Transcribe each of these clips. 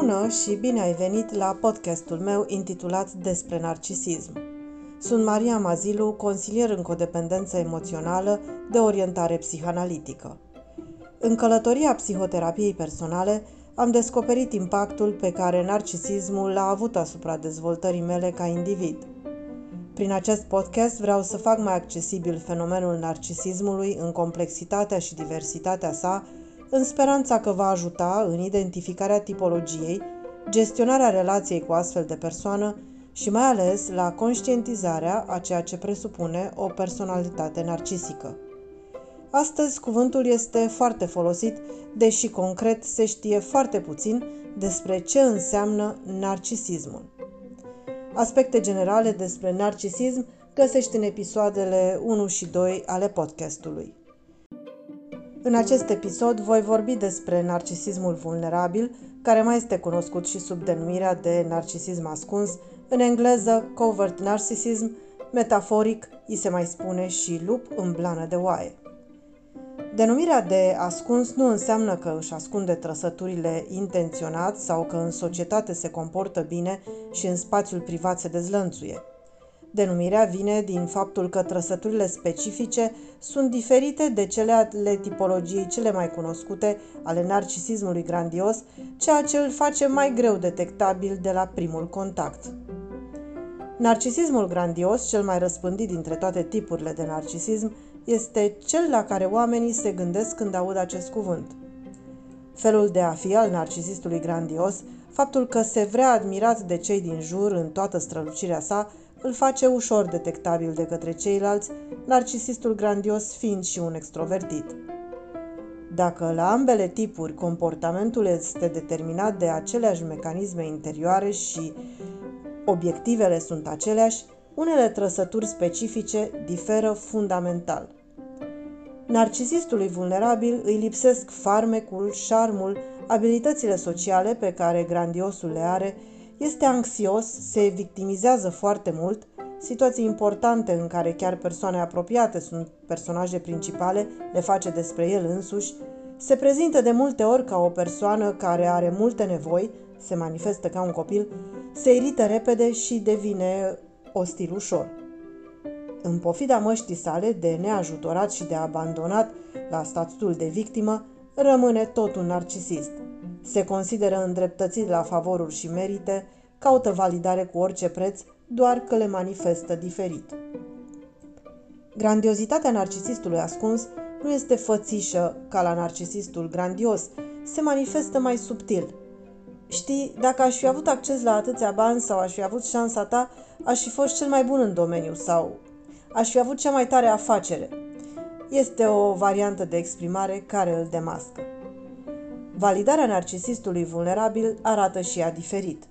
Bună și bine ai venit la podcastul meu intitulat Despre narcisism. Sunt Maria Mazilu, consilier în codependență emoțională de orientare psihanalitică. În călătoria psihoterapiei personale am descoperit impactul pe care narcisismul l-a avut asupra dezvoltării mele ca individ. Prin acest podcast vreau să fac mai accesibil fenomenul narcisismului în complexitatea și diversitatea sa în speranța că va ajuta în identificarea tipologiei, gestionarea relației cu astfel de persoană și mai ales la conștientizarea a ceea ce presupune o personalitate narcisică. Astăzi cuvântul este foarte folosit, deși concret se știe foarte puțin despre ce înseamnă narcisismul. Aspecte generale despre narcisism găsești în episoadele 1 și 2 ale podcastului. În acest episod voi vorbi despre narcisismul vulnerabil, care mai este cunoscut și sub denumirea de narcisism ascuns, în engleză covert narcissism, metaforic îi se mai spune și lup în blană de oaie. Denumirea de ascuns nu înseamnă că își ascunde trăsăturile intenționat sau că în societate se comportă bine și în spațiul privat se dezlănțuie – Denumirea vine din faptul că trăsăturile specifice sunt diferite de cele ale tipologiei cele mai cunoscute ale narcisismului grandios, ceea ce îl face mai greu detectabil de la primul contact. Narcisismul grandios, cel mai răspândit dintre toate tipurile de narcisism, este cel la care oamenii se gândesc când aud acest cuvânt. Felul de a fi al narcisistului grandios, faptul că se vrea admirat de cei din jur în toată strălucirea sa, îl face ușor detectabil de către ceilalți, narcisistul grandios fiind și un extrovertit. Dacă la ambele tipuri comportamentul este determinat de aceleași mecanisme interioare și obiectivele sunt aceleași, unele trăsături specifice diferă fundamental. Narcisistului vulnerabil îi lipsesc farmecul, șarmul, abilitățile sociale pe care grandiosul le are este anxios, se victimizează foarte mult, situații importante în care chiar persoane apropiate sunt personaje principale, le face despre el însuși, se prezintă de multe ori ca o persoană care are multe nevoi, se manifestă ca un copil, se irită repede și devine ostil ușor. În pofida măștii sale de neajutorat și de abandonat la statutul de victimă, rămâne tot un narcisist – se consideră îndreptățit la favoruri și merite, caută validare cu orice preț, doar că le manifestă diferit. Grandiozitatea narcisistului ascuns nu este fățișă ca la narcisistul grandios, se manifestă mai subtil. Știi, dacă aș fi avut acces la atâția bani sau aș fi avut șansa ta, aș fi fost cel mai bun în domeniu sau aș fi avut cea mai tare afacere. Este o variantă de exprimare care îl demască. Validarea narcisistului vulnerabil arată și ea diferit.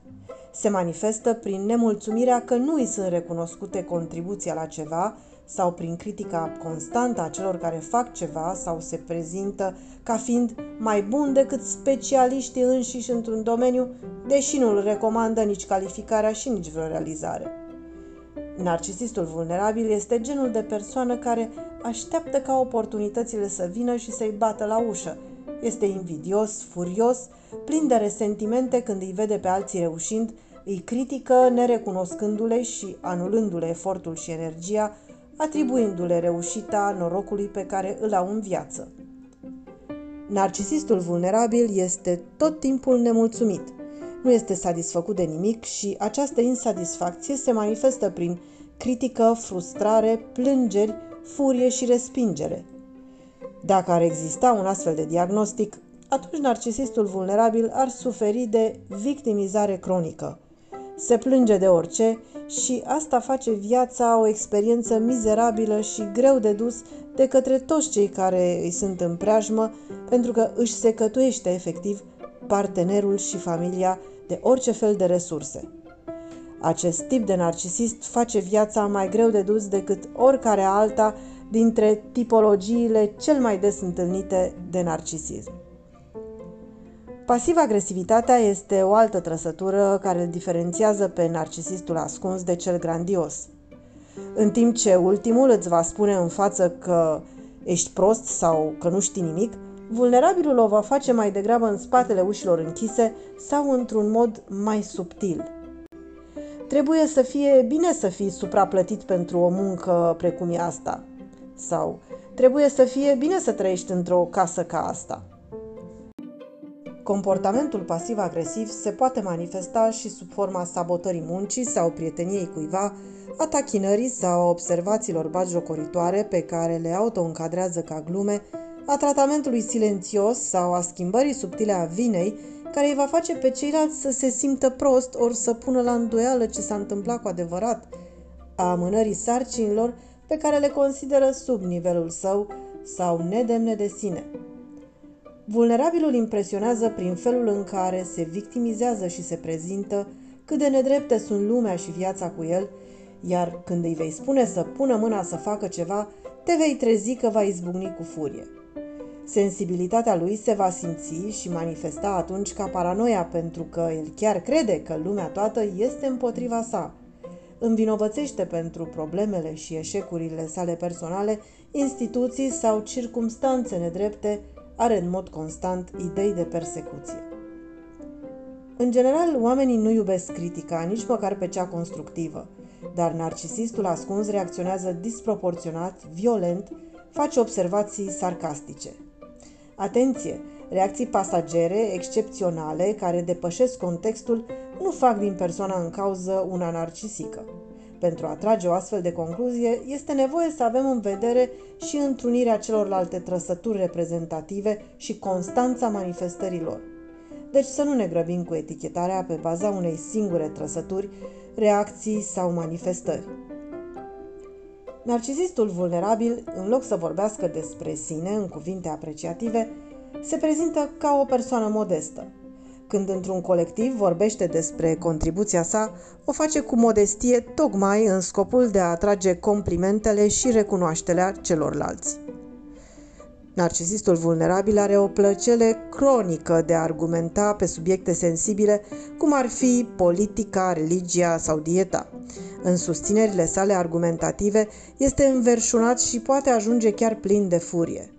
Se manifestă prin nemulțumirea că nu îi sunt recunoscute contribuția la ceva sau prin critica constantă a celor care fac ceva sau se prezintă ca fiind mai bun decât specialiștii înșiși într-un domeniu, deși nu îl recomandă nici calificarea și nici vreo realizare. Narcisistul vulnerabil este genul de persoană care așteaptă ca oportunitățile să vină și să-i bată la ușă, este invidios, furios, plin de resentimente când îi vede pe alții reușind, îi critică nerecunoscându-le și anulându-le efortul și energia, atribuindu-le reușita norocului pe care îl au în viață. Narcisistul vulnerabil este tot timpul nemulțumit. Nu este satisfăcut de nimic și această insatisfacție se manifestă prin critică, frustrare, plângeri, furie și respingere – dacă ar exista un astfel de diagnostic, atunci narcisistul vulnerabil ar suferi de victimizare cronică. Se plânge de orice și asta face viața o experiență mizerabilă și greu de dus de către toți cei care îi sunt în preajmă, pentru că își secătuiește efectiv partenerul și familia de orice fel de resurse. Acest tip de narcisist face viața mai greu de dus decât oricare alta dintre tipologiile cel mai des întâlnite de narcisism. Pasiv-agresivitatea este o altă trăsătură care îl diferențiază pe narcisistul ascuns de cel grandios. În timp ce ultimul îți va spune în față că ești prost sau că nu știi nimic, vulnerabilul o va face mai degrabă în spatele ușilor închise sau într-un mod mai subtil. Trebuie să fie bine să fii supraplătit pentru o muncă precum e asta. Sau trebuie să fie bine să trăiești într-o casă ca asta. Comportamentul pasiv-agresiv se poate manifesta și sub forma sabotării muncii sau prieteniei cuiva, a tachinării sau a observațiilor batjocoritoare pe care le auto-încadrează ca glume, a tratamentului silențios sau a schimbării subtile a vinei, care îi va face pe ceilalți să se simtă prost ori să pună la îndoială ce s-a întâmplat cu adevărat, a amânării sarcinilor pe care le consideră sub nivelul său sau nedemne de sine. Vulnerabilul impresionează prin felul în care se victimizează și se prezintă, cât de nedrepte sunt lumea și viața cu el, iar când îi vei spune să pună mâna să facă ceva, te vei trezi că va izbucni cu furie. Sensibilitatea lui se va simți și manifesta atunci ca paranoia pentru că el chiar crede că lumea toată este împotriva sa. Învinovățește pentru problemele și eșecurile sale personale instituții sau circumstanțe nedrepte are în mod constant idei de persecuție. În general, oamenii nu iubesc critica, nici măcar pe cea constructivă, dar narcisistul ascuns reacționează disproporționat, violent, face observații sarcastice. Atenție! Reacții pasagere, excepționale, care depășesc contextul, nu fac din persoana în cauză una narcisică. Pentru a trage o astfel de concluzie, este nevoie să avem în vedere și întrunirea celorlalte trăsături reprezentative și constanța manifestărilor. Deci să nu ne grăbim cu etichetarea pe baza unei singure trăsături, reacții sau manifestări. Narcisistul vulnerabil, în loc să vorbească despre sine în cuvinte apreciative, se prezintă ca o persoană modestă, când într-un colectiv vorbește despre contribuția sa, o face cu modestie tocmai în scopul de a atrage complimentele și recunoașterea celorlalți. Narcisistul vulnerabil are o plăcere cronică de a argumenta pe subiecte sensibile, cum ar fi politica, religia sau dieta. În susținerile sale argumentative este înverșunat și poate ajunge chiar plin de furie.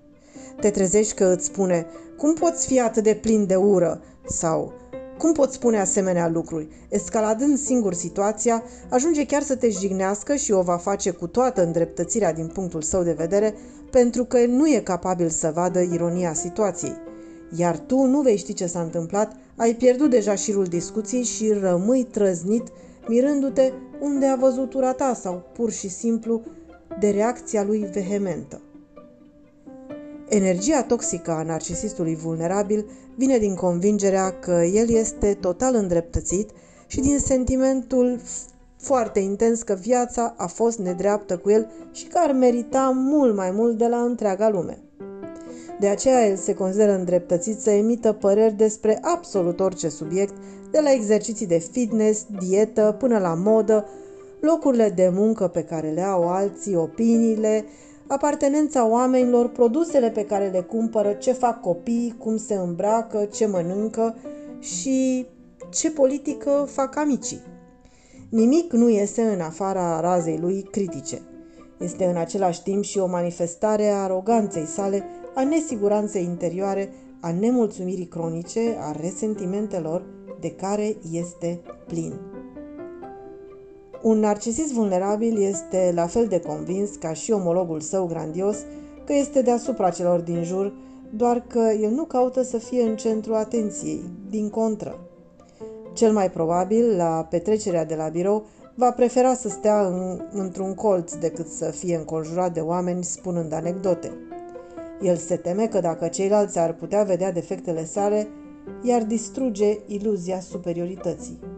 Te trezești că îți spune, cum poți fi atât de plin de ură? Sau cum pot spune asemenea lucruri? Escaladând singur situația, ajunge chiar să te jignească și o va face cu toată îndreptățirea din punctul său de vedere, pentru că nu e capabil să vadă ironia situației. Iar tu nu vei ști ce s-a întâmplat, ai pierdut deja șirul discuției și rămâi trăznit, mirându-te unde a văzut ura ta sau pur și simplu de reacția lui vehementă. Energia toxică a narcisistului vulnerabil vine din convingerea că el este total îndreptățit și din sentimentul foarte intens că viața a fost nedreaptă cu el și că ar merita mult mai mult de la întreaga lume. De aceea el se consideră îndreptățit să emită păreri despre absolut orice subiect, de la exerciții de fitness, dietă, până la modă, locurile de muncă pe care le au alții, opiniile, apartenența oamenilor, produsele pe care le cumpără, ce fac copiii, cum se îmbracă, ce mănâncă și ce politică fac amicii. Nimic nu iese în afara razei lui critice. Este în același timp și o manifestare a aroganței sale, a nesiguranței interioare, a nemulțumirii cronice, a resentimentelor de care este plin. Un narcisist vulnerabil este la fel de convins ca și omologul său grandios că este deasupra celor din jur, doar că el nu caută să fie în centru atenției, din contră. Cel mai probabil, la petrecerea de la birou, va prefera să stea în, într-un colț decât să fie înconjurat de oameni spunând anecdote. El se teme că dacă ceilalți ar putea vedea defectele sale, i-ar distruge iluzia superiorității.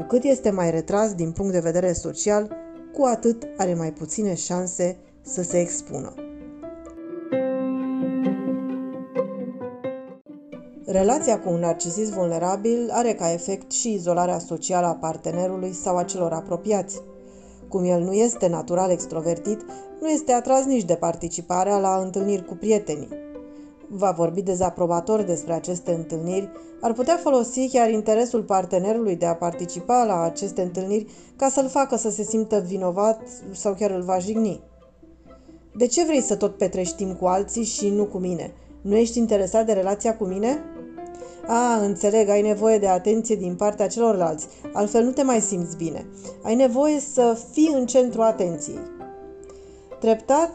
Cu cât este mai retras din punct de vedere social, cu atât are mai puține șanse să se expună. Relația cu un narcisist vulnerabil are ca efect și izolarea socială a partenerului sau a celor apropiați. Cum el nu este natural extrovertit, nu este atras nici de participarea la întâlniri cu prietenii va vorbi dezaprobator despre aceste întâlniri, ar putea folosi chiar interesul partenerului de a participa la aceste întâlniri ca să-l facă să se simtă vinovat sau chiar îl va jigni. De ce vrei să tot petrești timp cu alții și nu cu mine? Nu ești interesat de relația cu mine? A, înțeleg, ai nevoie de atenție din partea celorlalți, altfel nu te mai simți bine. Ai nevoie să fii în centru atenției. Treptat,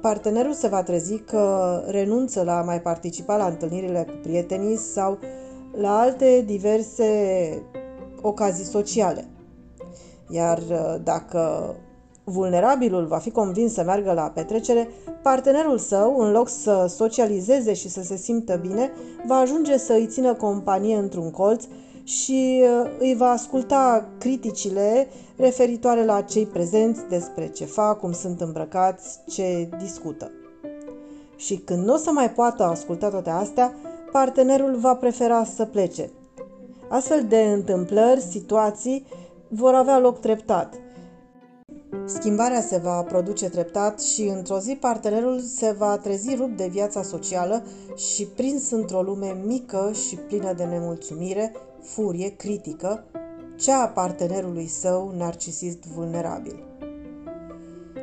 partenerul se va trezi că renunță la a mai participa la întâlnirile cu prietenii sau la alte diverse ocazii sociale. Iar dacă vulnerabilul va fi convins să meargă la petrecere, partenerul său, în loc să socializeze și să se simtă bine, va ajunge să îi țină companie într-un colț și uh, îi va asculta criticile referitoare la cei prezenți despre ce fac, cum sunt îmbrăcați, ce discută. Și când nu o să mai poată asculta toate astea, partenerul va prefera să plece. Astfel de întâmplări, situații vor avea loc treptat – Schimbarea se va produce treptat și într-o zi partenerul se va trezi rupt de viața socială și prins într-o lume mică și plină de nemulțumire, furie, critică, cea a partenerului său narcisist vulnerabil.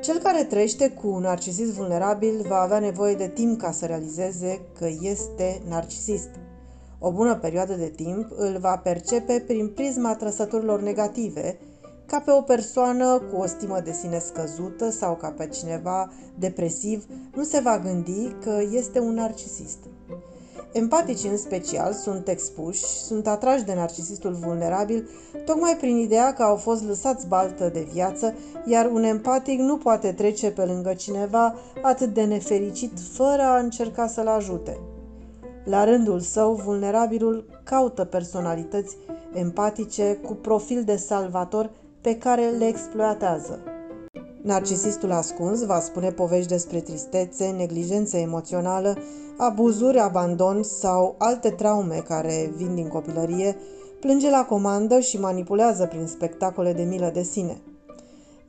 Cel care trăiește cu un narcisist vulnerabil va avea nevoie de timp ca să realizeze că este narcisist. O bună perioadă de timp îl va percepe prin prisma trăsăturilor negative, ca pe o persoană cu o stimă de sine scăzută sau ca pe cineva depresiv, nu se va gândi că este un narcisist. Empaticii în special sunt expuși, sunt atrași de narcisistul vulnerabil tocmai prin ideea că au fost lăsați baltă de viață, iar un empatic nu poate trece pe lângă cineva atât de nefericit fără a încerca să-l ajute. La rândul său, vulnerabilul caută personalități empatice cu profil de salvator pe care le exploatează. Narcisistul ascuns va spune povești despre tristețe, neglijență emoțională, abuzuri, abandon sau alte traume care vin din copilărie, plânge la comandă și manipulează prin spectacole de milă de sine.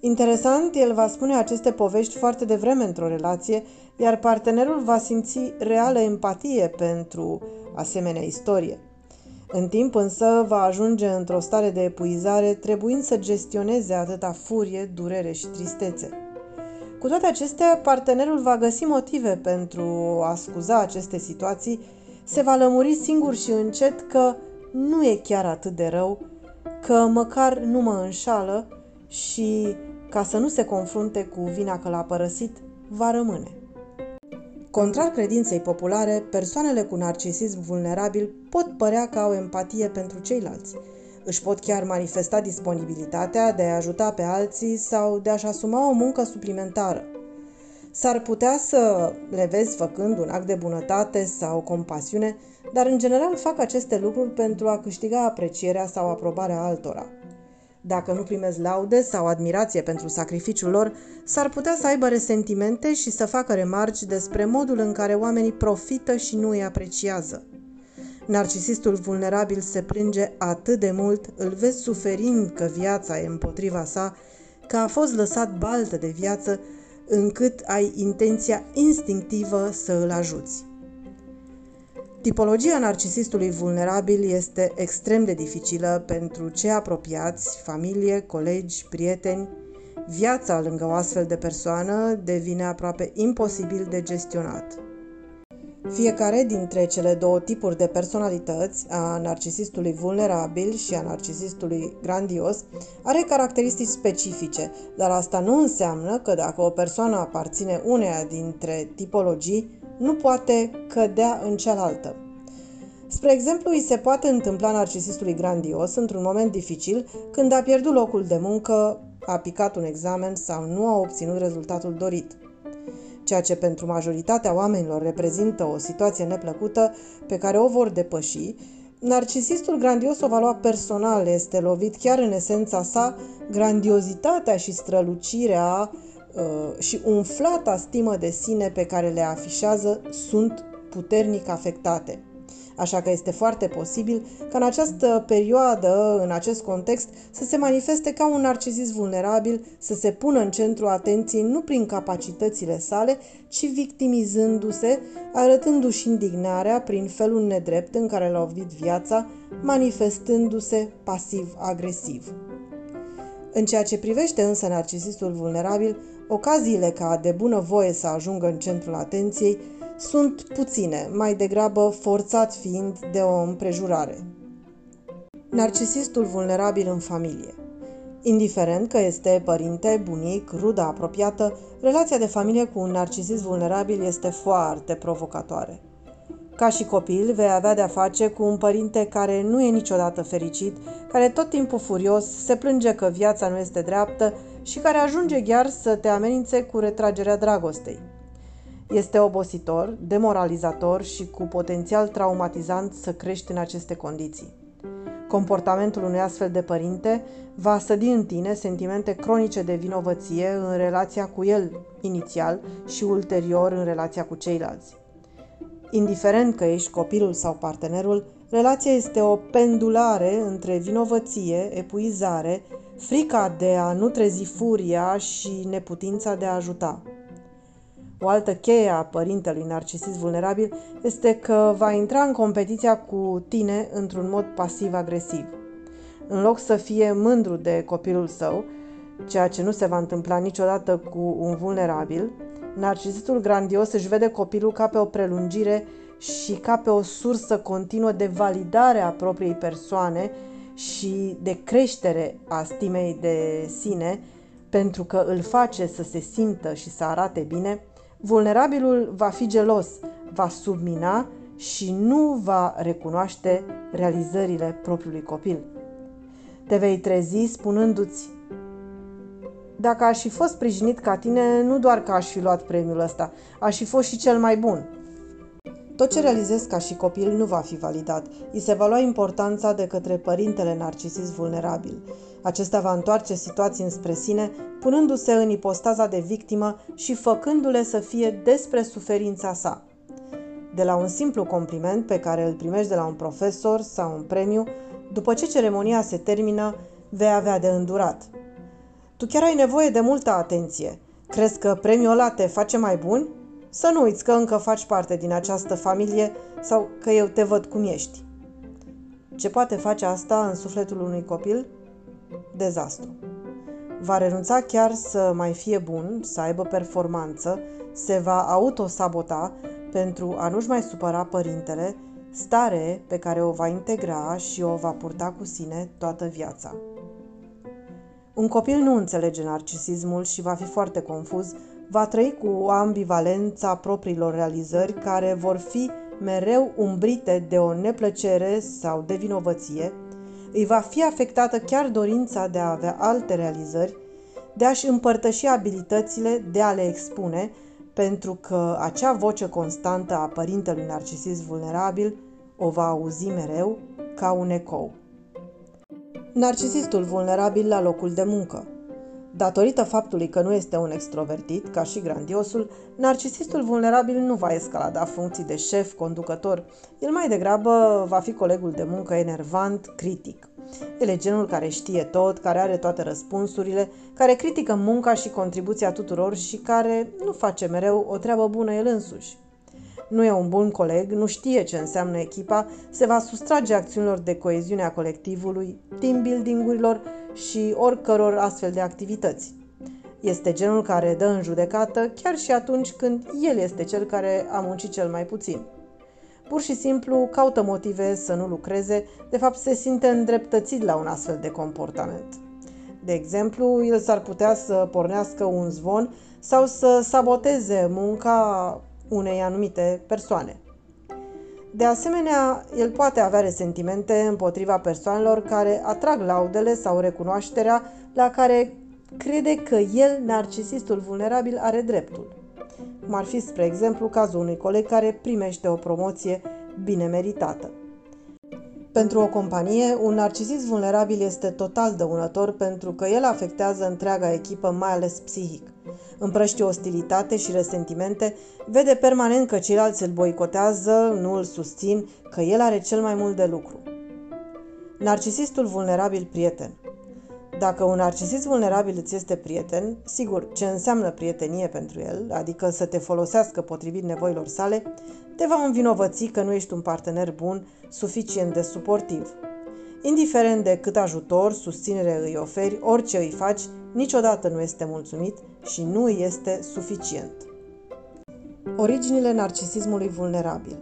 Interesant, el va spune aceste povești foarte devreme într-o relație, iar partenerul va simți reală empatie pentru asemenea istorie. În timp însă va ajunge într-o stare de epuizare, trebuind să gestioneze atâta furie, durere și tristețe. Cu toate acestea, partenerul va găsi motive pentru a scuza aceste situații, se va lămuri singur și încet că nu e chiar atât de rău, că măcar nu mă înșală și, ca să nu se confrunte cu vina că l-a părăsit, va rămâne. Contrar credinței populare, persoanele cu narcisism vulnerabil pot părea că au empatie pentru ceilalți. Își pot chiar manifesta disponibilitatea de a ajuta pe alții sau de a-și asuma o muncă suplimentară. S-ar putea să le vezi făcând un act de bunătate sau compasiune, dar în general fac aceste lucruri pentru a câștiga aprecierea sau aprobarea altora – dacă nu primesc laude sau admirație pentru sacrificiul lor, s-ar putea să aibă resentimente și să facă remarci despre modul în care oamenii profită și nu îi apreciază. Narcisistul vulnerabil se plânge atât de mult, îl vezi suferind că viața e împotriva sa, că a fost lăsat baltă de viață, încât ai intenția instinctivă să îl ajuți. Tipologia narcisistului vulnerabil este extrem de dificilă pentru cei apropiați, familie, colegi, prieteni. Viața lângă o astfel de persoană devine aproape imposibil de gestionat. Fiecare dintre cele două tipuri de personalități, a narcisistului vulnerabil și a narcisistului grandios, are caracteristici specifice, dar asta nu înseamnă că dacă o persoană aparține uneia dintre tipologii, nu poate cădea în cealaltă. Spre exemplu, îi se poate întâmpla narcisistului grandios într-un moment dificil când a pierdut locul de muncă, a picat un examen sau nu a obținut rezultatul dorit. Ceea ce pentru majoritatea oamenilor reprezintă o situație neplăcută pe care o vor depăși, narcisistul grandios o va lua personal, este lovit chiar în esența sa, grandiozitatea și strălucirea Uh, și umflata stimă de sine pe care le afișează sunt puternic afectate. Așa că este foarte posibil ca în această perioadă, în acest context, să se manifeste ca un narcisist vulnerabil, să se pună în centru atenției nu prin capacitățile sale, ci victimizându-se, arătându-și indignarea prin felul nedrept în care l-a lovit viața, manifestându-se pasiv-agresiv. În ceea ce privește însă narcisistul vulnerabil, Ocaziile ca de bună voie să ajungă în centrul atenției sunt puține, mai degrabă forțat fiind de o împrejurare. Narcisistul vulnerabil în familie Indiferent că este părinte, bunic, rudă apropiată, relația de familie cu un narcisist vulnerabil este foarte provocatoare. Ca și copil, vei avea de-a face cu un părinte care nu e niciodată fericit, care tot timpul furios se plânge că viața nu este dreaptă și care ajunge chiar să te amenințe cu retragerea dragostei. Este obositor, demoralizator și cu potențial traumatizant să crești în aceste condiții. Comportamentul unui astfel de părinte va sădi în tine sentimente cronice de vinovăție în relația cu el inițial și ulterior în relația cu ceilalți. Indiferent că ești copilul sau partenerul, relația este o pendulare între vinovăție, epuizare, frica de a nu trezi furia și neputința de a ajuta. O altă cheie a părintelui narcisist vulnerabil este că va intra în competiția cu tine într-un mod pasiv-agresiv. În loc să fie mândru de copilul său, ceea ce nu se va întâmpla niciodată cu un vulnerabil, narcisistul grandios își vede copilul ca pe o prelungire și ca pe o sursă continuă de validare a propriei persoane și de creștere a stimei de sine, pentru că îl face să se simtă și să arate bine, vulnerabilul va fi gelos, va submina și nu va recunoaște realizările propriului copil. Te vei trezi spunându-ți dacă aș fi fost sprijinit ca tine, nu doar că aș fi luat premiul ăsta, aș fi fost și cel mai bun. Tot ce realizez ca și copil nu va fi validat. I se va lua importanța de către părintele narcisist vulnerabil. Acesta va întoarce situații înspre sine, punându-se în ipostaza de victimă și făcându-le să fie despre suferința sa. De la un simplu compliment pe care îl primești de la un profesor sau un premiu, după ce ceremonia se termină, vei avea de îndurat. Tu chiar ai nevoie de multă atenție. Crezi că premiul ăla te face mai bun? Să nu uiți că încă faci parte din această familie sau că eu te văd cum ești. Ce poate face asta în sufletul unui copil? Dezastru. Va renunța chiar să mai fie bun, să aibă performanță, se va autosabota pentru a nu-și mai supăra părintele, stare pe care o va integra și o va purta cu sine toată viața. Un copil nu înțelege narcisismul și va fi foarte confuz va trăi cu ambivalența propriilor realizări care vor fi mereu umbrite de o neplăcere sau de vinovăție, îi va fi afectată chiar dorința de a avea alte realizări, de a-și împărtăși abilitățile, de a le expune, pentru că acea voce constantă a părintelui narcisist vulnerabil o va auzi mereu ca un ecou. Narcisistul vulnerabil la locul de muncă – Datorită faptului că nu este un extrovertit, ca și grandiosul, narcisistul vulnerabil nu va escalada funcții de șef, conducător. El mai degrabă va fi colegul de muncă enervant, critic. El e genul care știe tot, care are toate răspunsurile, care critică munca și contribuția tuturor și care nu face mereu o treabă bună el însuși nu e un bun coleg, nu știe ce înseamnă echipa, se va sustrage acțiunilor de coeziune a colectivului, team building-urilor și oricăror astfel de activități. Este genul care dă în judecată chiar și atunci când el este cel care a muncit cel mai puțin. Pur și simplu caută motive să nu lucreze, de fapt se simte îndreptățit la un astfel de comportament. De exemplu, el s-ar putea să pornească un zvon sau să saboteze munca unei anumite persoane. De asemenea, el poate avea resentimente împotriva persoanelor care atrag laudele sau recunoașterea la care crede că el, narcisistul vulnerabil, are dreptul. Cum ar fi, spre exemplu, cazul unui coleg care primește o promoție bine meritată. Pentru o companie, un narcisist vulnerabil este total dăunător pentru că el afectează întreaga echipă, mai ales psihic. Împrăștie ostilitate și resentimente, vede permanent că ceilalți îl boicotează, nu îl susțin, că el are cel mai mult de lucru. Narcisistul vulnerabil prieten dacă un narcisist vulnerabil îți este prieten, sigur, ce înseamnă prietenie pentru el, adică să te folosească potrivit nevoilor sale, te va învinovăți că nu ești un partener bun, suficient de suportiv. Indiferent de cât ajutor, susținere îi oferi, orice îi faci, niciodată nu este mulțumit și nu este suficient. Originile narcisismului vulnerabil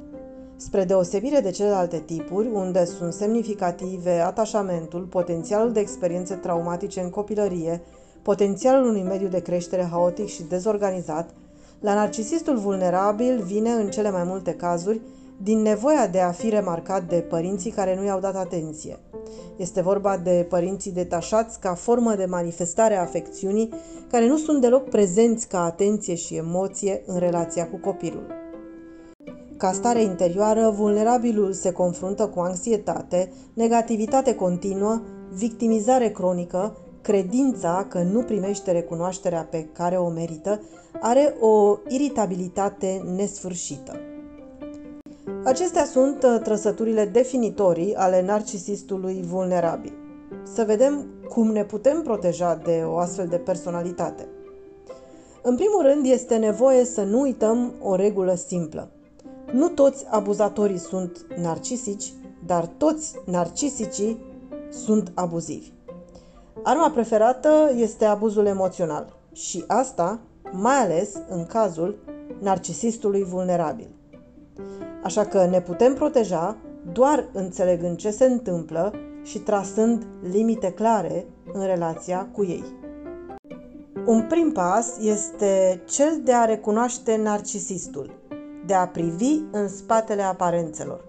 Spre deosebire de celelalte tipuri, unde sunt semnificative atașamentul, potențialul de experiențe traumatice în copilărie, potențialul unui mediu de creștere haotic și dezorganizat, la narcisistul vulnerabil vine, în cele mai multe cazuri, din nevoia de a fi remarcat de părinții care nu i-au dat atenție. Este vorba de părinții detașați ca formă de manifestare a afecțiunii, care nu sunt deloc prezenți ca atenție și emoție în relația cu copilul. Ca stare interioară, vulnerabilul se confruntă cu anxietate, negativitate continuă, victimizare cronică, credința că nu primește recunoașterea pe care o merită, are o iritabilitate nesfârșită. Acestea sunt uh, trăsăturile definitorii ale narcisistului vulnerabil. Să vedem cum ne putem proteja de o astfel de personalitate. În primul rând, este nevoie să nu uităm o regulă simplă. Nu toți abuzatorii sunt narcisici, dar toți narcisicii sunt abuzivi. Arma preferată este abuzul emoțional și asta mai ales în cazul narcisistului vulnerabil. Așa că ne putem proteja doar înțelegând ce se întâmplă și trasând limite clare în relația cu ei. Un prim pas este cel de a recunoaște narcisistul, de a privi în spatele aparențelor.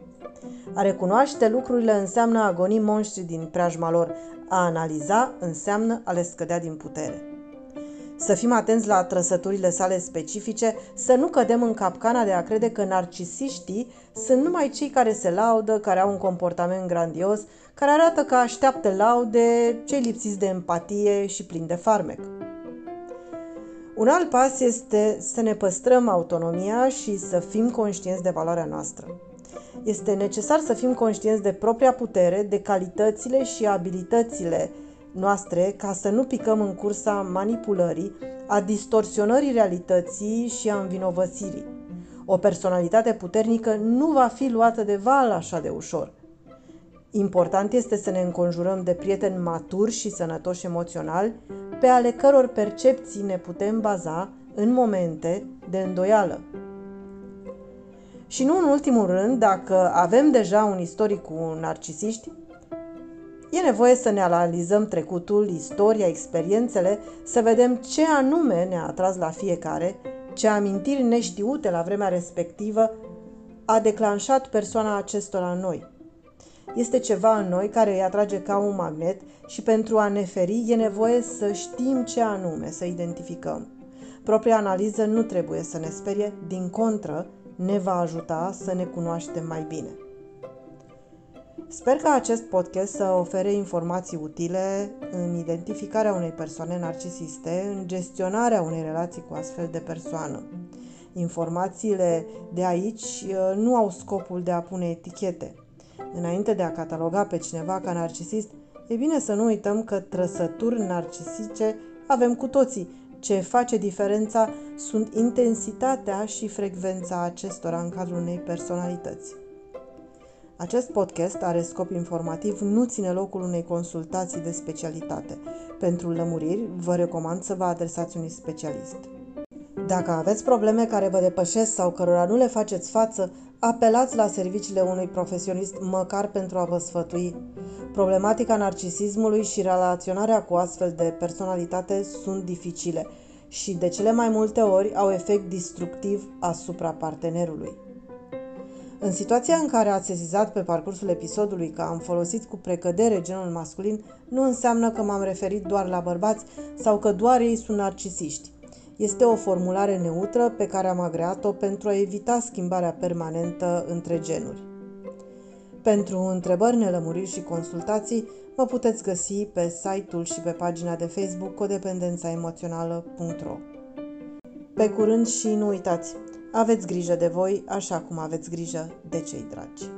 A recunoaște lucrurile înseamnă a goni monștri din preajma lor, a analiza înseamnă a le scădea din putere. Să fim atenți la trăsăturile sale specifice, să nu cădem în capcana de a crede că narcisiștii sunt numai cei care se laudă, care au un comportament grandios, care arată că așteaptă laude, cei lipsiți de empatie și plini de farmec. Un alt pas este să ne păstrăm autonomia și să fim conștienți de valoarea noastră. Este necesar să fim conștienți de propria putere, de calitățile și abilitățile noastre ca să nu picăm în cursa manipulării, a distorsionării realității și a învinovățirii. O personalitate puternică nu va fi luată de val așa de ușor. Important este să ne înconjurăm de prieteni maturi și sănătoși emoțional, pe ale căror percepții ne putem baza în momente de îndoială. Și nu în ultimul rând, dacă avem deja un istoric cu narcisiști, E nevoie să ne analizăm trecutul, istoria, experiențele, să vedem ce anume ne-a atras la fiecare, ce amintiri neștiute la vremea respectivă a declanșat persoana acestora în noi. Este ceva în noi care îi atrage ca un magnet și pentru a ne feri e nevoie să știm ce anume, să identificăm. Propria analiză nu trebuie să ne sperie, din contră, ne va ajuta să ne cunoaștem mai bine. Sper că acest podcast să ofere informații utile în identificarea unei persoane narcisiste, în gestionarea unei relații cu astfel de persoană. Informațiile de aici uh, nu au scopul de a pune etichete. Înainte de a cataloga pe cineva ca narcisist, e bine să nu uităm că trăsături narcisice avem cu toții. Ce face diferența sunt intensitatea și frecvența acestora în cadrul unei personalități. Acest podcast are scop informativ, nu ține locul unei consultații de specialitate. Pentru lămuriri, vă recomand să vă adresați unui specialist. Dacă aveți probleme care vă depășesc sau cărora nu le faceți față, apelați la serviciile unui profesionist măcar pentru a vă sfătui. Problematica narcisismului și relaționarea cu astfel de personalitate sunt dificile și de cele mai multe ori au efect destructiv asupra partenerului. În situația în care ați sesizat pe parcursul episodului că am folosit cu precădere genul masculin, nu înseamnă că m-am referit doar la bărbați sau că doar ei sunt narcisiști. Este o formulare neutră pe care am agreat-o pentru a evita schimbarea permanentă între genuri. Pentru întrebări, nelămuriri și consultații, mă puteți găsi pe site-ul și pe pagina de Facebook codependențaemoțională.ro Pe curând și nu uitați, aveți grijă de voi așa cum aveți grijă de cei dragi.